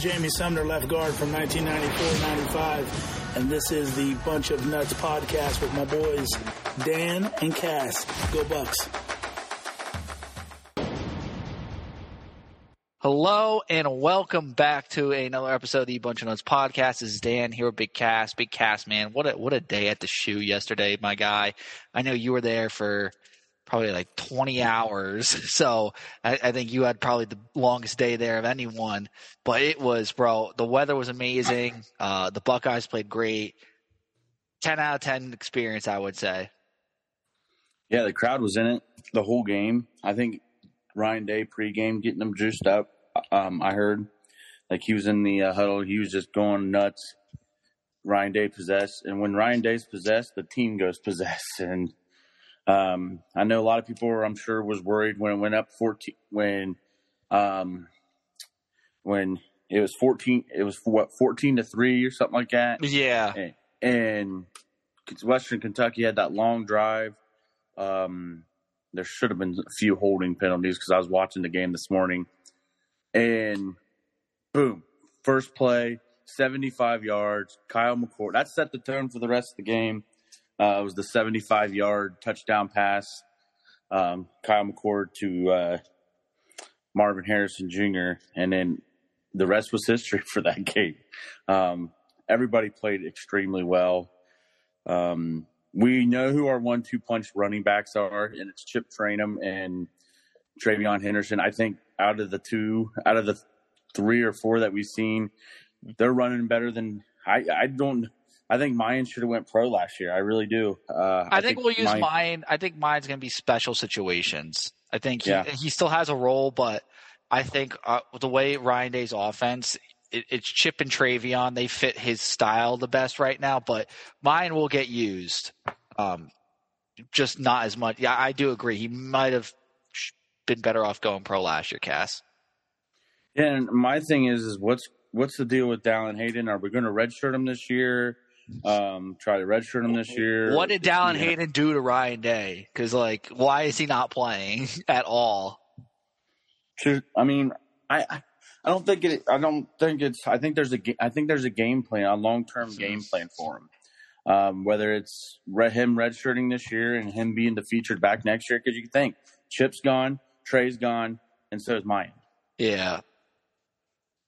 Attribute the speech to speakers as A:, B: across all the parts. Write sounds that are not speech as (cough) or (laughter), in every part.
A: Jamie Sumner, left guard from 1994-95, and this is the Bunch of Nuts podcast with my boys Dan and Cass. Go Bucks!
B: Hello and welcome back to another episode of the Bunch of Nuts podcast. This is Dan here with Big Cass. Big Cass, man, what a what a day at the shoe yesterday, my guy. I know you were there for probably like 20 hours. (laughs) So I, I, think you had probably the longest day there of anyone. But it was, bro. The weather was amazing. Uh, the Buckeyes played great. 10 out of 10 experience, I would say.
C: Yeah, the crowd was in it the whole game. I think Ryan Day pregame getting them juiced up. Um, I heard like he was in the uh, huddle. He was just going nuts. Ryan Day possessed, and when Ryan Day's possessed, the team goes possessed, (laughs) and um, I know a lot of people, were, I'm sure, was worried when it went up 14 when um, when it was 14. It was what 14 to three or something like that.
B: Yeah,
C: and, and Western Kentucky had that long drive. Um, there should have been a few holding penalties because I was watching the game this morning, and boom, first play, 75 yards. Kyle McCord. That set the tone for the rest of the game. Uh, it was the 75 yard touchdown pass, um, Kyle McCord to uh, Marvin Harrison Jr., and then the rest was history (laughs) for that game. Um, everybody played extremely well. Um, we know who our one two punch running backs are, and it's Chip Trayanum and TreVeyon Henderson. I think out of the two, out of the three or four that we've seen, they're running better than I. I don't I think Miyan should have went pro last year. I really do. Uh,
B: I, I, think, think we'll use Miyan, Miyan. I think Miyan's going to be special situations. I think he, yeah. he still has a role, but I think uh, the way Ryan Day's offense, it, it's Chip and TreVeyon. They fit his style the best right now, but Miyan will get used. Um, just not as much. Yeah, I do agree. He might have been better off going pro last year, Cass.
C: Yeah, and my thing is, is what's what's the deal with Dallan Hayden? Are we going to redshirt him this year? Um, try to redshirt him this year.
B: What did Dallan yeah. Hayden do to Ryan Day? Because like, why is he not playing (laughs) at all?
C: I mean, I I don't think it. I don't think it's. I think there's a. I think there's a game plan, a long term game plan for him. Um, whether it's red, him redshirting this year and him being the featured back next year, because you think Chip's gone, Trey's gone, and so is Miyan.
B: Yeah,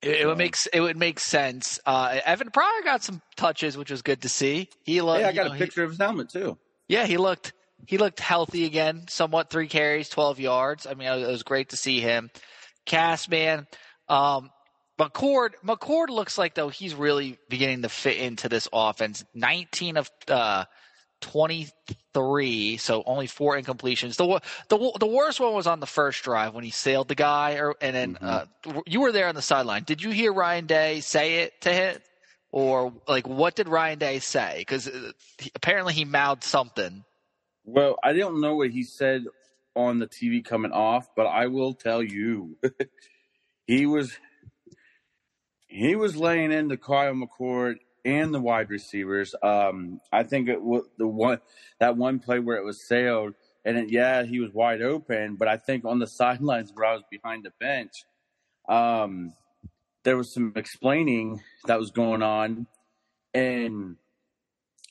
B: it, it, would make it would make sense. Uh, Evan Pryor got some touches, which was good to see. He looked.
C: Yeah, I got know, a picture he, of his helmet too.
B: Yeah, he looked he looked healthy again. Somewhat three carries, twelve yards. I mean, it was great to see him. Cass man, um, McCord McCord looks like though he's really beginning to fit into this offense. Nineteen of uh, 23, so only four incompletions. The the the worst one was on the first drive when he sailed the guy, or and then mm-hmm. uh, you were there on the sideline. Did you hear Ryan Day say it to him, or like what did Ryan Day say? Because uh, apparently he mouthed something.
C: Well, I don't know what he said on the TV coming off, but I will tell you, (laughs) he was he was laying into Kyle McCord and the wide receivers. Um, I think it was the one that one play where it was sailed, and it, yeah, he was wide open. But I think on the (laughs) sidelines where I was behind the bench, um, there was some explaining that was going on, and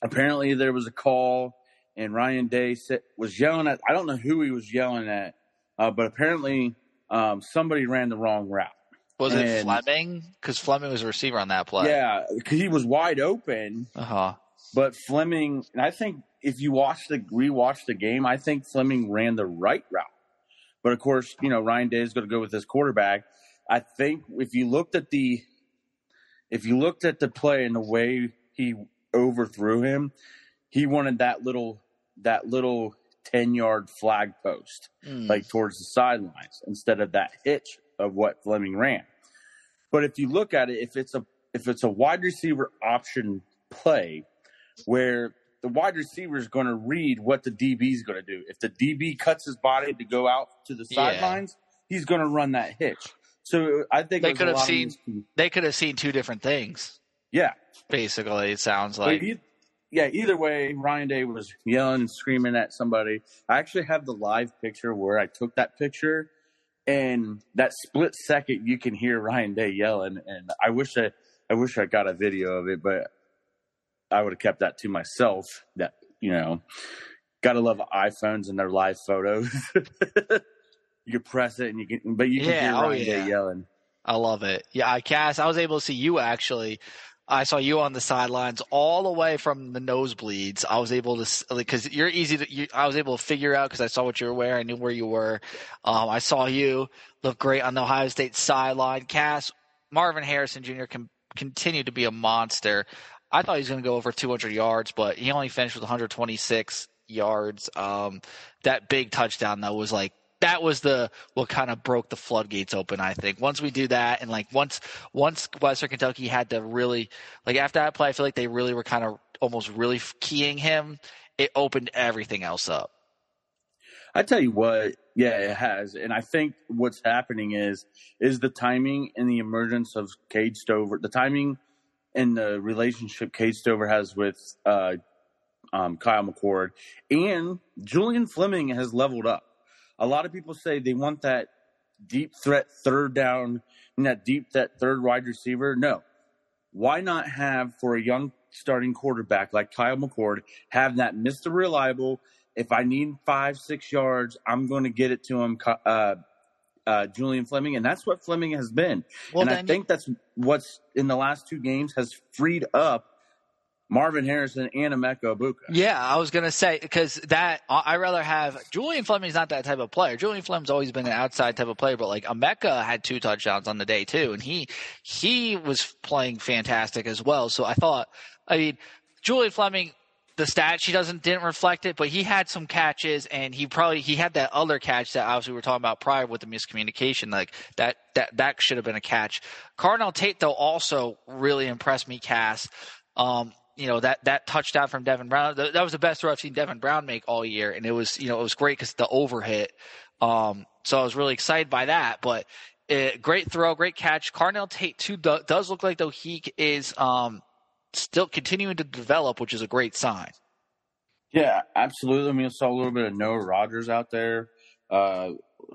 C: apparently there was a call, and Ryan Day was yelling at. I don't know who he was yelling at, uh, but apparently um, somebody ran the wrong route.
B: Was and, it Fleming? Because Fleming was a receiver on that play.
C: Yeah, because he was wide open.
B: Uh huh.
C: But Fleming, and I think if you watch the rewatch the game, I think Fleming ran the right route. But of course, you know Ryan Day is going to go with his quarterback. I think if you looked at the if you looked at the play and the way he overthrew him, he wanted that little that little ten yard flag post, mm. like towards the sidelines, instead of that hitch of what Fleming ran. But if you look at it, if it's a if it's a wide receiver option play where the wide receiver is going to read what the DB is going to do. If the DB cuts his body to go out to the sidelines, yeah. he's going to run that hitch. So I think
B: they could have seen they could have seen two different things.
C: Yeah,
B: basically, it sounds like.
C: yeah, either way, Ryan Day was yelling and screaming at somebody. I actually have the live picture where I took that picture and that split second you can hear Ryan Day yelling. And I wish I, I wish I got a video of it, but I would have kept that to myself. That you know, gotta love iPhones and their live photos. (laughs) you press it and you can, but you can
B: Yeah,
C: hear
B: oh,
C: Ryan
B: yeah.
C: Day yelling.
B: I love it. Yeah, I Cass, I was able to see you actually. I saw you on the sidelines all the way from the nosebleeds. I was able to because you're easy to. You, I was able to figure out because I saw what you were wearing. I knew where you were. Um, I saw you look great on the Ohio State sideline. Cass Marvin Harrison Jr. can continue to be a monster. I thought he was going to go over 200 yards, but he only finished with 126 yards. Um, that big touchdown though was like that was the what kind of broke the floodgates open. I think once we do that, and like once once Western Kentucky had to really like after that play, I feel like they really were kind of almost really keying him. It opened everything else up.
C: I tell you what, yeah, it has, and I think what's happening is is the timing and the emergence of Cade Stover, the timing and the relationship Cade Stover has with uh, um, Kyle McCord, and Julian Fleming has leveled up. A lot of people say they want that deep threat third down and that deep that third wide receiver. No, why not have for a young starting quarterback like Kyle McCord have that Mr. Reliable? If I need five, six yards, I'm going to get it to him. Uh, uh, Julian Fleming, and that's what Fleming has been.
B: Well,
C: and I think that's what's in the last two games has freed up Marvin Harrison and Emeka Egbuka.
B: Yeah, I was gonna say because that I I rather have Julian Fleming's not that type of player. Julian Fleming's always been an outside type of player, but like Emeka had two touchdowns on the day too, and he he was playing fantastic as well. So I thought, I mean, Julian Fleming. The stat she doesn't didn't reflect it, but he had some catches, and he probably he had that other catch that obviously we were talking about prior with the miscommunication. Like that that that should have been a catch. Carnell Tate though also really impressed me, Cass. Um, you know that that touchdown from Devin Brown th- that was the best throw I've seen Devin Brown make all year, and it was you know it was great because the overhit. Um, so I was really excited by that. But uh, great throw, great catch. Carnell Tate too do, does look like though he is um still continuing to develop, which is a great sign.
C: Yeah, absolutely. I mean, I saw a little bit of Noah Rogers out there. Uh,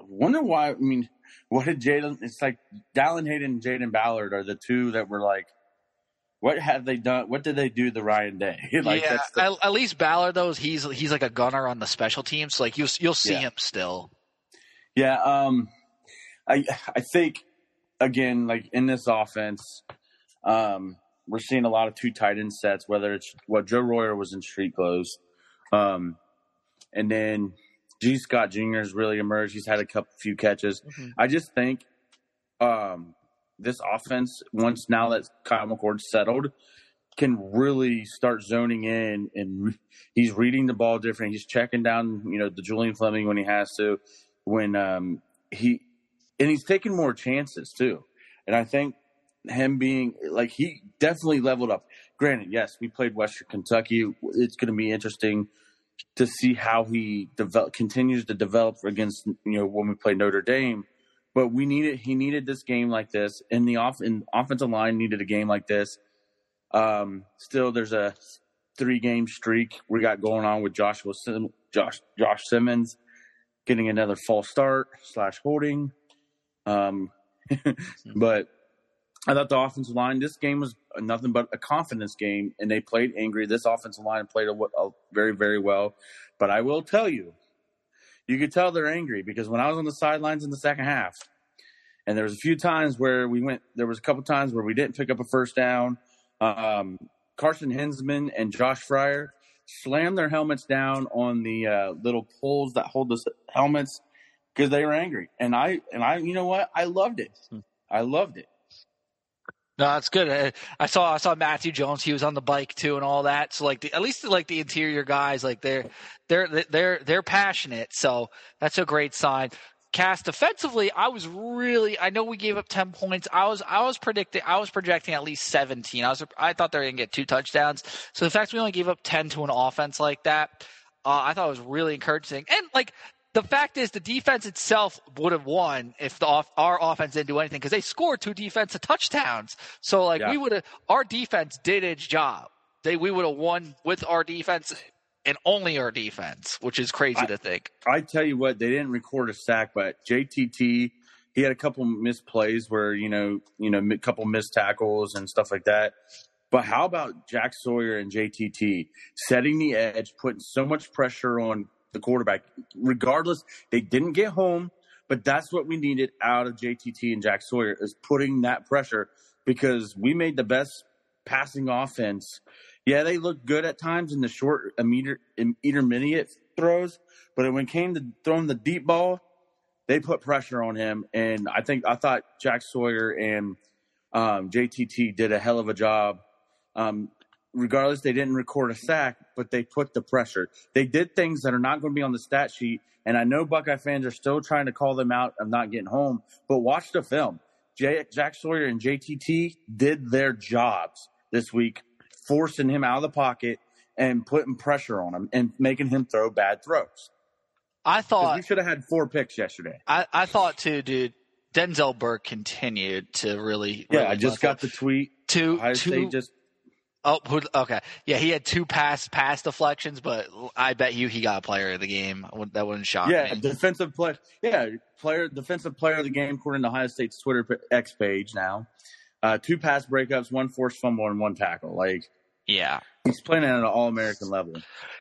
C: wonder why. I mean, what did Jaden? It's like Dallan Hayden and Jayden Ballard are the two that were like, what have they done? What did they do to Ryan Day? (laughs) like,
B: yeah,
C: that's the,
B: at, at least Ballard though he's he's like a gunner on the special teams. So like you'll you'll see
C: Yeah.
B: him still.
C: Yeah, um, I I think again, like in this offense, um, we're seeing a lot of two tight end sets. Whether it's what Joe Royer was in street clothes, um, and then Gee Scott Jr. has really emerged. He's had a couple few catches.
B: Mhm.
C: I just think um, this offense, once now that Kyle McCord's settled, can really start zoning in, and re- he's reading the ball different. He's checking down, you know, the Julian Fleming when he has to, when um, he, and he's taking more chances too. And I think him being like he definitely leveled up. Granted, yes, we played Western Kentucky. It's going to be interesting to see how he develop, continues to develop against you know when we play Notre Dame. But we needed he needed this game like this, and the off and offensive line needed a game like this. Um, still, there's a three game streak we got going on with Joshua Sim, Josh Josh Simmons getting another false start slash holding. Um, (laughs) but I thought the offensive line this game was nothing but a confidence game, and they played angry. This offensive line played a, a very very well. But I will tell you, you could tell they're angry because when I was on the sidelines in the second half, and there was a few times where we went, there was a couple times where we didn't pick up a first down. Um, Carson Hinzman and Josh Fryer slammed their helmets down on the uh, little poles that hold the helmets because they were angry. And I, and I, you know what? I loved it. I loved it.
B: No, that's good. Uh, I saw I saw Matthew Jones. He was on the bike too, and all that. So like, the, at least like the interior guys, like they're they're they're they're passionate. So that's a great sign. Cass defensively, I was really. I know we gave up ten points. I was I was predicting. I was projecting at least seventeen. I was I thought they were gonna get two touchdowns. So the fact we only gave up ten to an offense like that, uh, I thought it was really encouraging. And like the fact is, the defense itself would have won if the off, our offense didn't do anything because they scored two defensive touchdowns. So like
C: Yeah.
B: we would have, our defense did its job. They we would have won with our defense. and only our defense, which is crazy
C: I-
B: to think.
C: I tell you what, they didn't record a sack, but JTT he had a couple missed plays where you know you know a couple missed tackles and stuff like that. But how about Jack Sawyer and JTT setting the edge, putting so much pressure on the quarterback? Regardless, they didn't get home, but that's what we needed out of JTT and Jack Sawyer is putting that pressure because we made the best passing offense. Yeah, they looked good at times in the short intermediate throws, but when it came to throwing the deep ball, they put pressure on him. And I think I thought Jack Sawyer and um, JTT did a hell of a job. Um, regardless, they didn't record a sack, but they put the pressure. They did things that are not going to be on the stat sheet. And I know Buckeye fans are still trying to call them out of not getting home, but watch the film. J- Jack Sawyer and JTT did their jobs this week, forcing him out of the pocket and putting pressure on him and making him throw bad throws.
B: I thought
C: we should have had four picks yesterday.
B: I, I thought too, dude. Denzel Burke continued to really.
C: Yeah,
B: really
C: I just got the tweet.
B: two
C: Ohio
B: two
C: State just
B: Oh, who, okay. Yeah, he had two pass pass deflections, but I bet you he got a player of the game. That wouldn't shock
C: yeah
B: me.
C: defensive play yeah player defensive player of the game according to Ohio State's Twitter X page now. Uh, two pass breakups, one forced fumble, and one tackle. Like
B: Yeah,
C: he's playing at an All American level.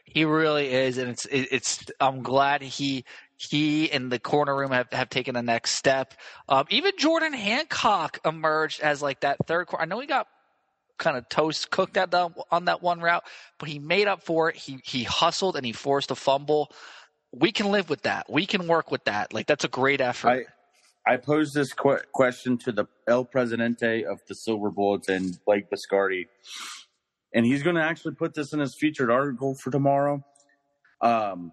B: he really is, and it's it, it's. I'm glad he he and the corner room have, have taken the next step. Um, even Jordan Hancock emerged as like that third. Quarter. I know he got kind of toast cooked at the, on that one route, but he made up for it. He he hustled and he forced a fumble. We can live with that. We can work with that. Like that's a great effort.
C: I I posed this que- question to the El Presidente of the Silver Bullets and Blake Biscardi, and he's going to actually put this in his featured article for tomorrow. Um,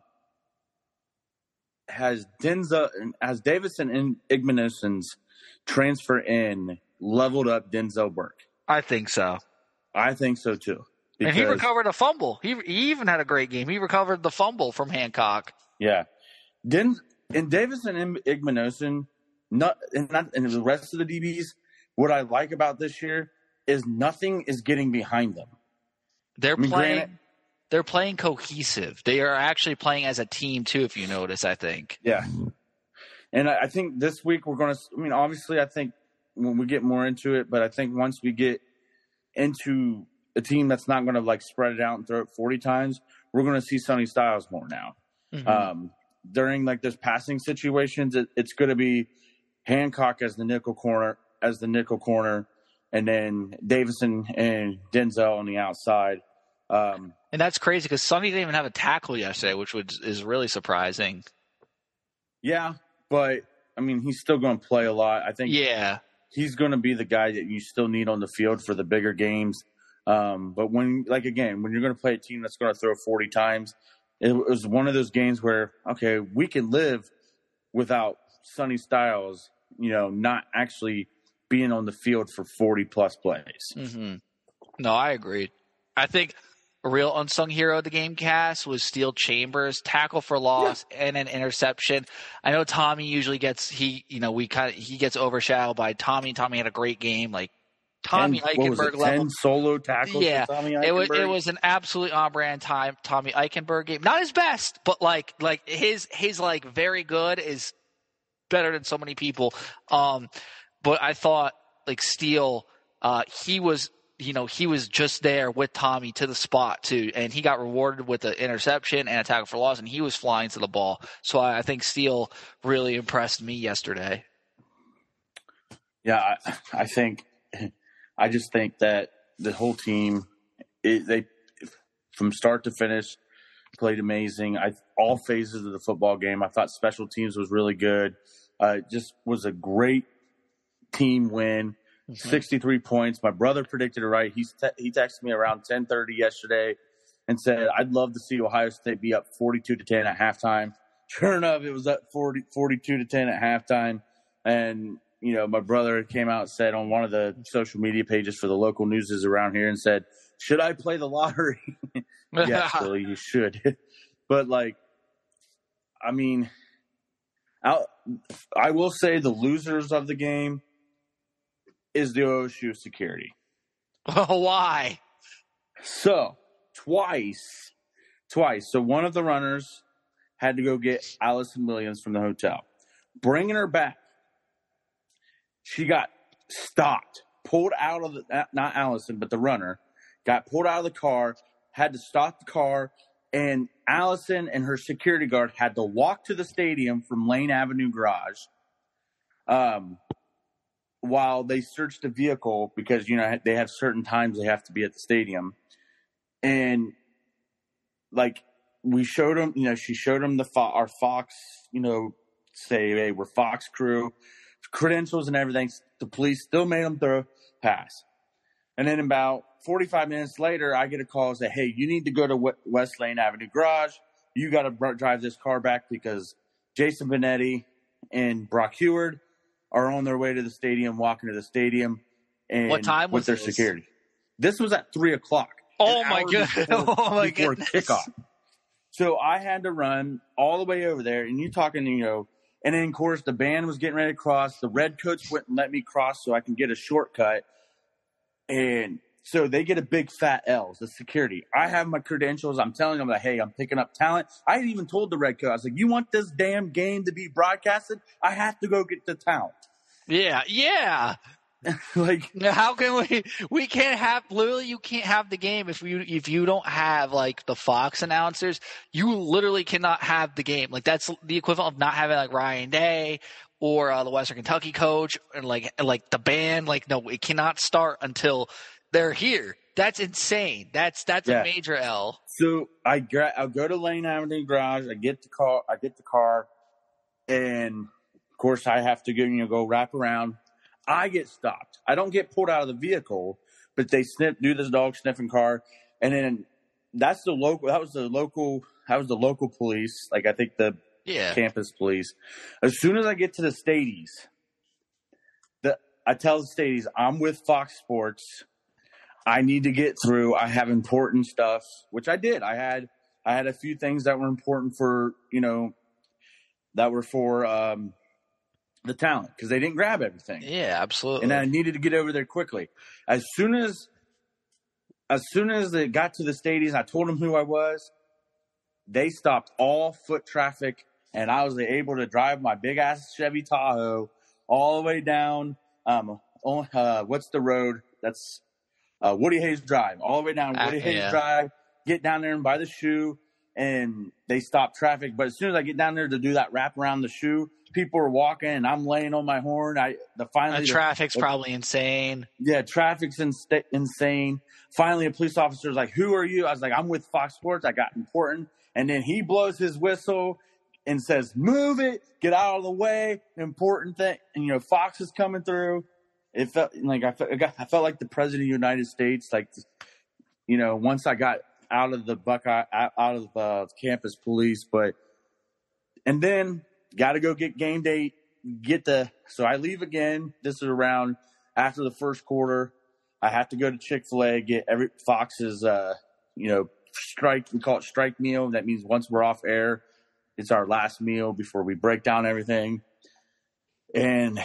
C: has Denza has Davison and Igbinosun's transfer in leveled up Denzel Burke?
B: I think so.
C: I think so too.
B: and he recovered a fumble. He he even had a great game. He recovered the fumble from Hancock.
C: Yeah. Den and Davis and Igbinosun, not and not and the rest of the DBs, what I like about this year is nothing is getting behind them.
B: They're
C: I mean,
B: playing.
C: granted-
B: they're playing cohesive. They are actually playing as a team too. If you notice, I think.
C: Yeah. And I I think this week we're going to, I mean, obviously, I think when we get more into it, but I think once we get into a team that's not going to like spread it out and throw it 40 times, we're going to see Sonny Styles more now.
B: Mhm.
C: um, during like those passing situations, it, it's going to be Hancock as the nickel corner, as the nickel corner, and then Davison and Denzel on the outside. Um,
B: and that's crazy because Sonny didn't even have a tackle yesterday, which was is really surprising.
C: yeah, but I mean, he's still going to play a lot. I think
B: Yeah,
C: he's going to be the guy that you still need on the field for the bigger games. Um, but when, like again, when you're going to play a team that's going to throw 40 times, it was one of those games where okay, we can live without Sonny Styles, you know, not actually being on the field for 40 plus plays.
B: hmm No, I agree. I think a real unsung hero of the game Cass was Steele Chambers, tackle for loss and an interception. I know Tommy usually gets he, you know, we kind of he gets overshadowed by Tommy. Tommy had a great game, like Tommy
C: 10 what was
B: Eichenberg
C: it,
B: level.
C: 10 solo tackles
B: Yeah,
C: for Tommy
B: It was it was an absolute on brand time Tommy Eichenberg game. Not his best, but like like his his like very good is better than so many people. Um, but I thought like Steele, uh, he was you know he was just there with Tommy to the spot too, and he got rewarded with an interception and a tackle for loss, and he was flying to the ball. So I, I think Steele really impressed me yesterday.
C: Yeah, I, I think, I just think that the whole team, it, they, from start to finish, played amazing. I all phases of the football game. I thought special teams was really good. Uh, just was a great team win. Mm-hmm. 63 points. My brother predicted it right. He's te- he texted me around 10:30 yesterday and said, "I'd love to see Ohio State be up 42 to 10 at halftime." Sure enough, it was up 40, 42 to 10 at halftime. And you know, my brother came out and said on one of the social media pages for the local newses around here and said, "Should I play the lottery?" (laughs) yeah, (laughs) Billy, you should. (laughs) but like, I mean, I I will say the losers of the game is the OSU security.
B: Oh, (laughs) why?
C: So twice, twice. So one of the runners had to go get Allison Williams from the hotel. Bringing her back, she got stopped, pulled out of the, not Allison, but the runner, got pulled out of the car, had to stop the car, and Allison and her security guard had to walk to the stadium from Lane Avenue Garage. Um, while they searched the vehicle because you know they have certain times they have to be at the stadium, and like we showed them, you know, she showed them the Fo- our Fox, you know, say hey we're Fox crew, credentials and everything. The police still made them throw pass, and then about 45 minutes later, I get a call say, hey, you need to go to West Lane Avenue Garage. You got to drive this car back because Jason Benetti and Brock Huard are on their way to the stadium, walking to the stadium, and
B: what time was with
C: their
B: this?
C: security. This was at three o'clock.
B: Oh my god!
C: before- (laughs)
B: Oh my
C: before
B: goodness!
C: kickoff. So I had to run all the way over there, and you talking, you know, and then of course the band was getting ready to cross. The redcoats wouldn't let me cross so I can get a shortcut, and so they get a big fat L's. The security. I have my credentials. I'm telling them that hey, I'm picking up talent. I even told the redcoat, I was like, you want this damn game to be broadcasted? I have to go get the talent.
B: Yeah, yeah. (laughs)
C: like
B: How can we? We can't have literally. You can't have the game if you if you don't have like the Fox announcers. You literally cannot have the game. Like that's the equivalent of not having like Ryan Day or uh, the Western Kentucky coach and like like the band. Like no, it cannot start until they're here. That's insane. That's that's
C: Yeah.
B: a major L.
C: So I gra- I go to Lane Avenue Garage. I get the car. I get the car, and of course I have to go. You know, go wrap around. I get stopped. I don't get pulled out of the vehicle, but they sniff, do this dog sniffing car, and then that's the local. That was the local. That was the local police. Like I think the
B: Yeah.
C: campus police. As soon as I get to the stadies, the I tell the stadies I'm with Fox Sports. I need to get through. I have important stuff, which I did. I had I had a few things that were important for you know that were for um, the talent because they didn't grab everything
B: Yeah, absolutely.
C: and I needed to get over there quickly. As soon as, as soon as it got to the stadiums, I told them who I was. They stopped all foot traffic, and I was able to drive my big ass Chevy Tahoe all the way down. Um, on, uh, what's the road? That's uh, Woody Hayes Drive, all the way down
B: Ah,
C: Woody Hayes
B: yeah.
C: Drive. Get down there and buy the shoe, and they stop traffic. But as soon as I get down there to do that wrap around the shoe, people are walking, and I'm laying on my horn. I the finally
B: the
C: the-
B: traffic's probably insane.
C: yeah, traffic's insta- insane. Finally, a police officer's like, "Who are you?" I was like, "I'm with Fox Sports. I got important." And then he blows his whistle and says, "Move it, get out of the way, important thing." And you know, Fox is coming through. It felt like I felt, I got- I felt like the president of the United States. Like, you know, once I got out of the Buckeye, out of uh, campus police, but and then got to go get game day. Get the so I leave again. This is around after the first quarter. I have to go to Chick Fil A get every Fox's uh you know strike. We call it strike meal. That means once we're off air, it's our last meal before we break down everything. And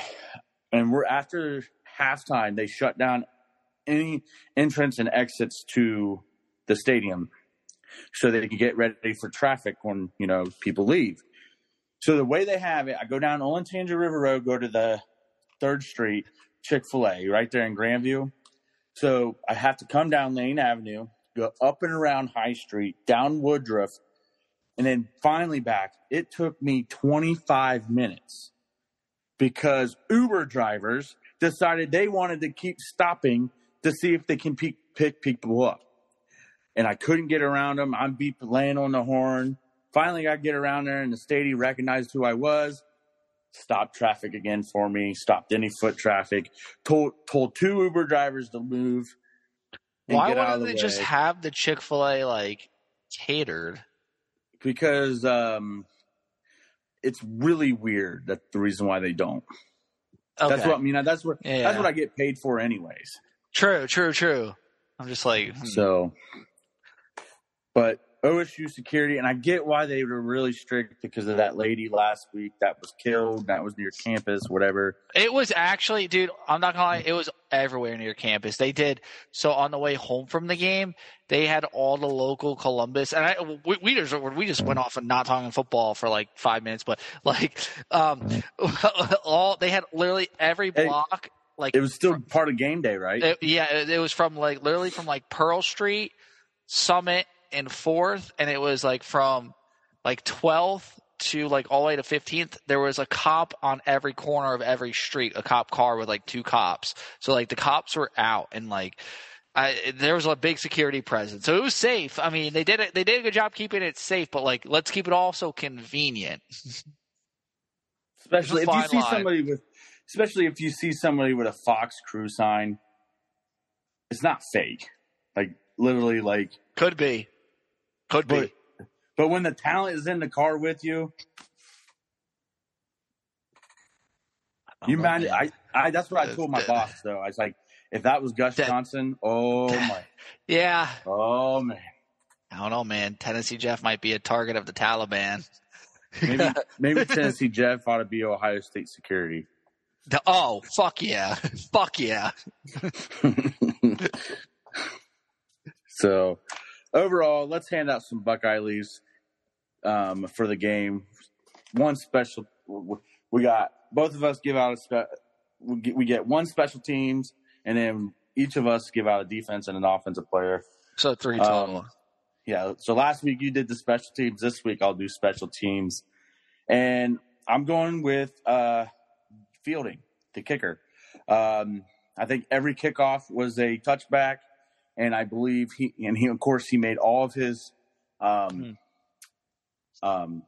C: and we're after halftime. They shut down any entrance and exits to the stadium so they can get ready for traffic when you know people leave. So the way they have it, I go down Olentangy River Road, go to the Third Street Chick Fil A right there in Grandview. So I have to come down Lane Avenue, go up and around High Street, down Woodruff, and then finally back. It took me 25 minutes because Uber drivers decided they wanted to keep stopping to see if they can pick, pick people up. And I couldn't get around them. I'm beep laying on the horn. Finally, I get around there, and the stadium recognized who I was. Stopped traffic again for me. Stopped any foot traffic. Told told two Uber drivers to move. and
B: Why wouldn't
C: the
B: they just have the Chick Fil A like catered?
C: because um, it's really weird. That's the reason why they don't.
B: Okay.
C: That's what I mean. That's what
B: Yeah.
C: that's what I get paid for, anyways.
B: True, true, true. I'm just like, hmm.
C: So, but OSU security, and I get why they were really strict because of that lady last week that was killed. That was near campus, whatever.
B: It was actually, dude. I'm not gonna lie. It was everywhere near campus. They did so on the way home from the game. They had all the local Columbus, and I, we, we just we just went off and not talking football for like five minutes, but like, um, (laughs) all they had literally every
C: Hey,
B: block. Like
C: It was still part of game day, right?
B: It- yeah, it, it was from like literally from like Pearl Street, Summit, and Fourth, and it was like from like 12th to like all the way to 15th. There was a cop on every corner of every street, a cop car with like two cops. So like the cops were out, and like I, there was a big security presence, so it was safe. I mean, they did it. They did a good job keeping it safe, but like let's keep it also convenient. (laughs)
C: especially if you see
B: line.
C: somebody with, especially if you see somebody with a Fox Crew sign. It's not fake, like literally, like.
B: Could be, could be.
C: But when the talent is in the car with you, you mind?
B: man.
C: I, I that's what I told my boss though. I was like, if that was Gus
B: That-
C: Johnson, oh (laughs) my,
B: yeah.
C: oh man,
B: I don't know, man. Tennessee Jeff might be a target of the Taliban.
C: maybe (laughs) maybe Tennessee Jeff ought to be Ohio State security.
B: The- oh, fuck yeah. (laughs) fuck yeah.
C: So overall, let's hand out some Buckeye leaves um, for the game. One special, we got both of us give out a spe- we get, we get one special teams, and then each of us give out a defense and an offensive player.
B: So three
C: Um,
B: total.
C: Yeah. So last week you did the special teams. This week I'll do special teams, and I'm going with uh, Fielding, the kicker. Um, I think every kickoff was a touchback, and I believe he and he of course he made all of his. Um, um,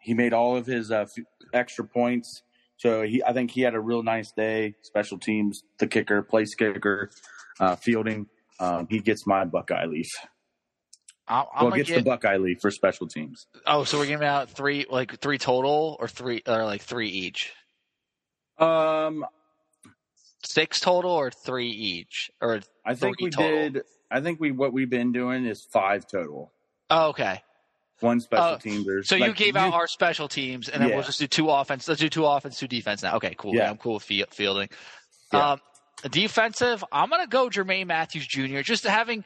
C: he made all of his uh, f- extra points. So he, I think he had a real nice day. Special teams, the kicker, place kicker, uh, Fielding. Um, he gets my Buckeye leaf
B: I'm
C: well, gets
B: get,
C: the Buckeye leaf for special teams.
B: oh, so we're giving out three, like three total, or three, or like three each.
C: Um,
B: Six total, or three each, or
C: I think we
B: total.
C: did. I think we what we've been doing is five total.
B: oh, okay.
C: One special teamers.
B: So you
C: Like,
B: gave out our special teams, and then we'll just do two offense. Let's do two offense, two defense now. Okay, cool. Yeah,
C: Yeah.
B: I'm cool with Fielding.
C: Yeah.
B: Um, defensive, I'm gonna go Jermaine Mathews Jr. Just having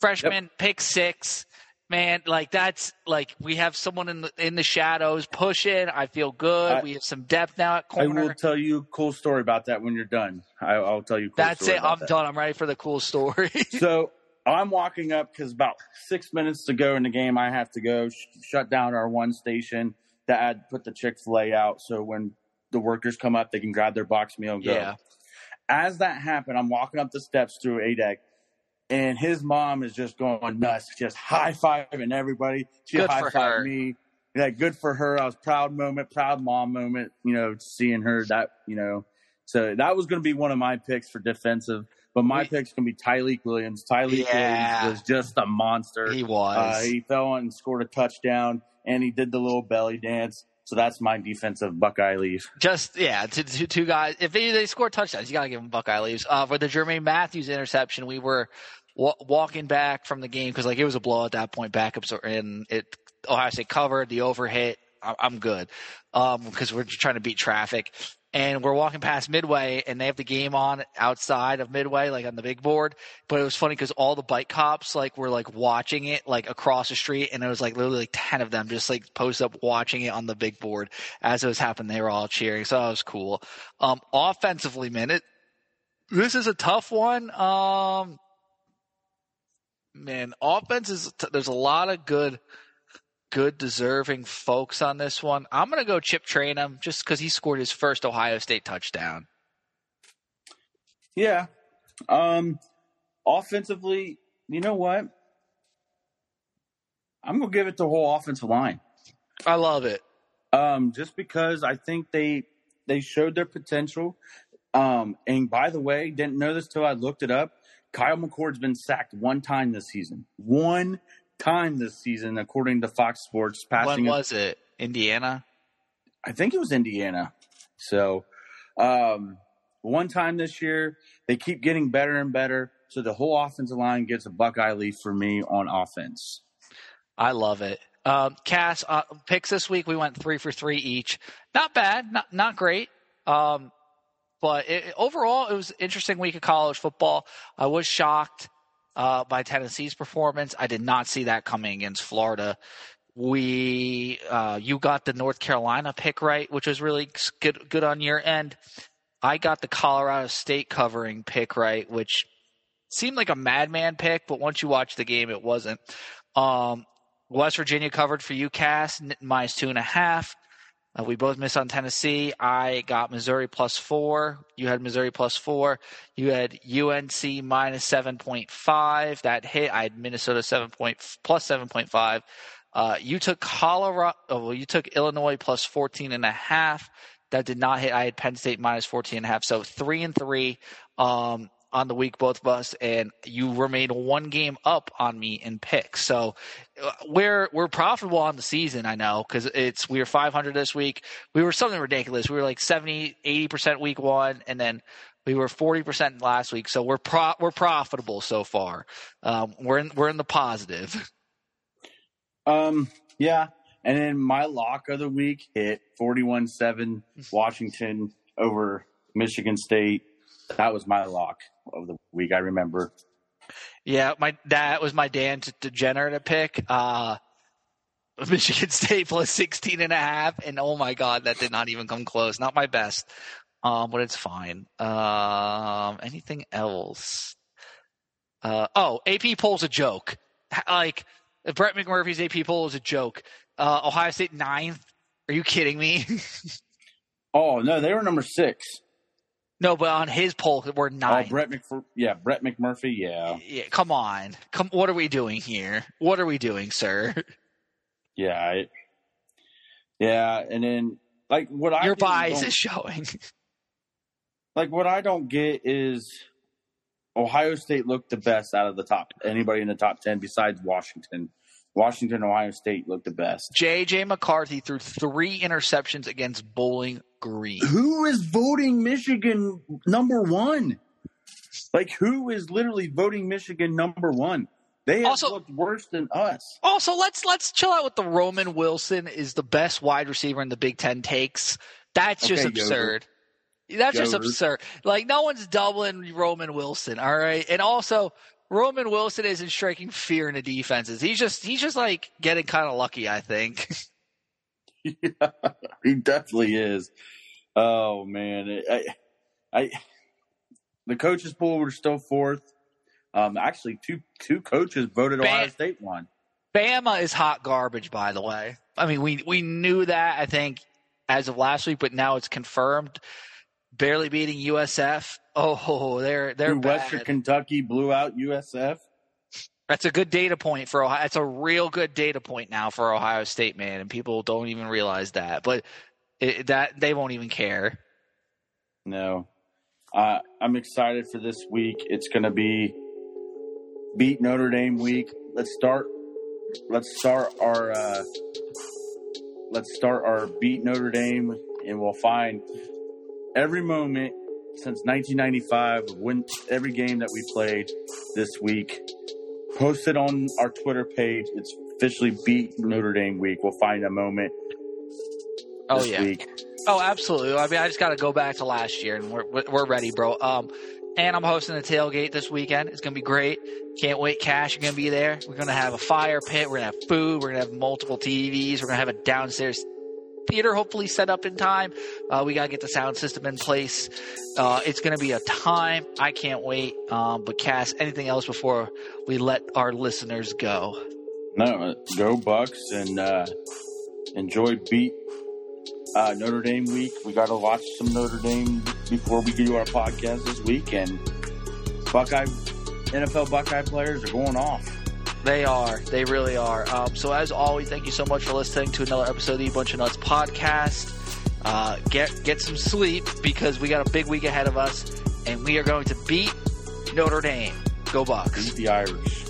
B: freshman pick six, man. Like that's like we have someone in the in the shadows pushing. I feel good.
C: I-
B: we have some depth now at corner.
C: I will tell you a cool story about that when you're done. I, I'll tell you. A cool
B: That's it. I'm
C: that.
B: done. I'm ready for the cool story.
C: so I'm walking up because about six minutes to go in the game, I have to go sh- shut down our one station that had put the Chick Fil A out. So when the workers come up, they can grab their box meal and go.
B: yeah.
C: As that happened, I'm walking up the steps through ADEC, and his mom is just going nuts, just high fiving everybody. She high fived me. Yeah, good for her. I was proud moment, proud mom moment. You know, seeing her that you know. So that was going to be one of my picks for defensive, but my
B: We-
C: pick's going to be Tyleik Williams. Tyleik
B: Yeah.
C: Williams was just a monster.
B: He was.
C: Uh, he fell and scored a touchdown, and he did the little belly dance. So that's my defensive Buckeye leaf.
B: Just yeah, two, two, two guys. If they, they score touchdowns, you gotta give them Buckeye leaves. Uh, for the Jermaine Mathews interception, we were wa- walking back from the game because like it was a blow at that point. Backups are in it. Ohio State covered the overhit. I'm good because we're just trying to beat traffic. And we're walking past Midway, and they have the game on outside of Midway, like on the big board. But it was funny because all the bike cops like were like watching it like across the street, and it was like literally like ten of them just like posted up watching it on the big board as it was happening. They were all cheering, so that was cool. Um, offensively, man, it this is a tough one. Um, man, offense is there's a lot of good, good deserving folks on this one. I'm gonna go Chip Trayanum just because he scored his first Ohio State touchdown.
C: Yeah. Um offensively, you know what? I'm gonna give it the whole offensive line.
B: I love it.
C: Um, just because I think they they showed their potential. Um, and by the way, didn't know this till I looked it up. Kyle McCord's been sacked one time this season. One time this season, according to Fox Sports. Passing When
B: was it? Indiana.
C: I think it was Indiana. So, um, one time this year, they keep getting better and better. So the whole offensive line gets a Buckeye leaf for me on offense.
B: I love it. Um, Cass uh, picks this week. We went three for three each. Not bad. Not not great. Um, but it, overall, it was an interesting week of college football. I was shocked uh, by Tennessee's performance. I did not see that coming against Florida. We, uh, you got the North Carolina pick right, which was really good, good on your end. I got the Colorado State covering pick right, which seemed like a madman pick, but once you watch the game, it wasn't. Um, West Virginia covered for UCAS minus two and a half. Uh, we both missed on Tennessee. I got Missouri plus four. You had Missouri plus four. You had UNC minus seven point five. That hit. I had Minnesota seven point plus seven point five. Uh, you took Colorado. Oh, well, you took Illinois plus fourteen and a half. That did not hit. I had Penn State minus fourteen and a half. So three and three. Um, on the week, both of us, and you remain one game up on me in picks. So uh, we're we're profitable on the season. I know because it's we were 500 this week. We were something ridiculous. We were like 70, 80 percent week one, and then we were 40 percent last week. So we're pro we're profitable so far. Um, we're in we're in the positive. (laughs)
C: Um. Yeah. And then my lock of the week hit 41-7 Washington over Michigan State. That was my lock of the week. I remember.
B: Yeah, my that was my Dan degenerate pick. Uh, (laughs) Michigan State plus 16 and a half. And oh my God, that did not even come close. Not my best. Um, but it's fine. Um, anything else? Uh, oh, AP poll's a joke. Like, Brett McMurphy's AP poll is a joke. Uh, Ohio State ninth. Are you kidding me? (laughs)
C: oh, no, they were number six.
B: No, but on his poll, we're oh, nine.
C: Oh, Brett McMurphy. Yeah, Brett McMurphy. Yeah.
B: Yeah. Come on. Come. What are we doing here? What are we doing, sir? (laughs)
C: Yeah. I, yeah, and then like what I
B: your bias is showing. (laughs)
C: Like what I don't get is Ohio State looked the best out of the top anybody in the top ten besides Washington. Washington, Ohio State looked the best.
B: J.J. McCarthy threw three interceptions against Bowling Green.
C: Who is voting Michigan number one? Like, who is literally voting Michigan number one? They have also, looked worse than us.
B: Also, let's let's chill out with the Roman Wilson is the best wide receiver in the Big Ten takes. That's just okay, absurd. That's just absurd. Like no one's doubling Roman Wilson, all right? And also, Roman Wilson isn't striking fear in the defenses. He's just he's just like getting kind of lucky, I think. (laughs)
C: yeah, he definitely is. Oh man, I, I, the coaches pool were still fourth. Um, actually, two two coaches voted Bam- Ohio State one.
B: Bama is hot garbage, by the way. I mean, we we knew that I think as of last week, but now it's confirmed. Barely beating USF. Oh, they're they're
C: Western Kentucky blew out USF.
B: That's a good data point for Ohio. That's a real good data point now for Ohio State, man, and people don't even realize that. But it, that they won't even care.
C: No, uh, I'm excited for this week. It's going to be beat Notre Dame week. Let's start. Let's start our. Uh, let's start our beat Notre Dame, and we'll find every moment since 1995, win every game that we played this week. Post it on our Twitter page. It's officially beat Notre Dame week. We'll find a moment.
B: Oh yeah. Week. Oh, absolutely. I mean, I just got to go back to last year, and we're we're ready, bro. Um, and I'm hosting the tailgate this weekend. It's gonna be great. Can't wait. Cass, you're gonna be there. We're gonna have a fire pit. We're gonna have food. We're gonna have multiple TVs. We're gonna have a downstairs theater hopefully set up in time. Uh, we got to get the sound system in place. Uh, it's going to be a time. I can't wait. Um, but Cass, anything else before we let our listeners go?
C: No, go Bucks and uh, enjoy beat uh, Notre Dame week. We got to watch some Notre Dame before we do our podcast this week. And Buckeye NFL Buckeye players are going off.
B: They are. They really are. Um, so, as always, thank you so much for listening to another episode of the Bunch of Nuts podcast. Uh, get get some sleep because we got a big week ahead of us, and we are going to beat Notre Dame. Go Bucks!
C: Beat the Irish.